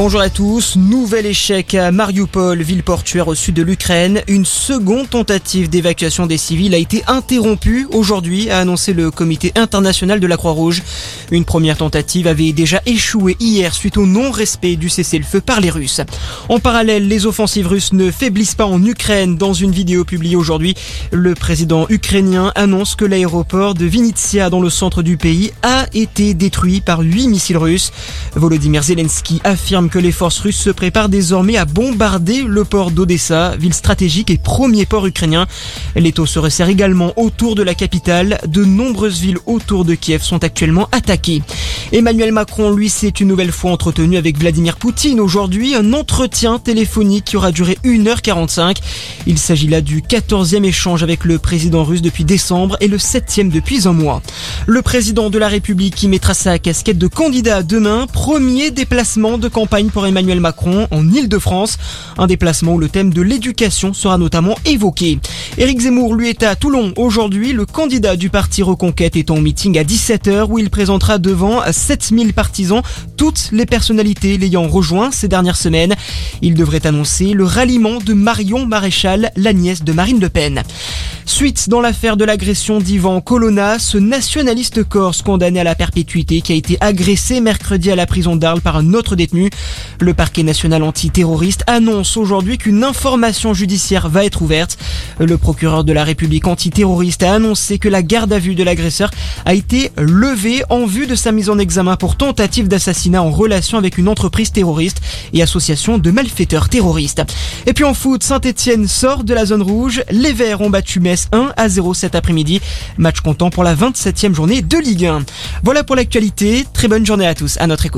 Bonjour à tous. Nouvel échec à Mariupol, ville portuaire au sud de l'Ukraine. Une seconde tentative d'évacuation des civils a été interrompue aujourd'hui, a annoncé le comité international de la Croix-Rouge. Une première tentative avait déjà échoué hier suite au non-respect du cessez-le-feu par les Russes. En parallèle, les offensives russes ne faiblissent pas en Ukraine. Dans une vidéo publiée aujourd'hui, le président ukrainien annonce que l'aéroport de Vinitsia dans le centre du pays a été détruit par huit missiles russes. Volodymyr Zelensky affirme que les forces russes se préparent désormais à bombarder le port d'Odessa, ville stratégique et premier port ukrainien. L'étau se resserre également autour de la capitale. De nombreuses villes autour de Kiev sont actuellement attaquées. Emmanuel Macron, lui, s'est une nouvelle fois entretenu avec Vladimir Poutine aujourd'hui. Un entretien téléphonique qui aura duré 1h45. Il s'agit là du 14e échange avec le président russe depuis décembre et le 7e depuis un mois. Le président de la République qui mettra sa casquette de candidat demain, premier déplacement de campagne pour Emmanuel Macron en Ile-de-France. Un déplacement où le thème de l'éducation sera notamment évoqué. Éric Zemmour, lui, est à Toulon aujourd'hui. Le candidat du parti Reconquête est en meeting à 17h où il présentera devant 7000 partisans toutes les personnalités l'ayant rejoint ces dernières semaines. Il devrait annoncer le ralliement de Marion Maréchal, la nièce de Marine Le Pen. Suite dans l'affaire de l'agression d'Ivan Colonna, ce nationaliste corse condamné à la perpétuité qui a été agressé mercredi à la prison d'Arles par un autre détenu. Le parquet national antiterroriste annonce aujourd'hui qu'une information judiciaire va être ouverte. Le procureur de la République antiterroriste a annoncé que la garde à vue de l'agresseur a été levée en vue de sa mise en examen pour tentative d'assassinat en relation avec une entreprise terroriste et association de malfaiteurs terroristes. Et puis en foot, Saint-Etienne sort de la zone rouge. Les Verts ont battu Metz 1 à 0 cet après-midi. Match comptant pour la 27e journée de Ligue 1. Voilà pour l'actualité. Très bonne journée à tous. À notre écoute.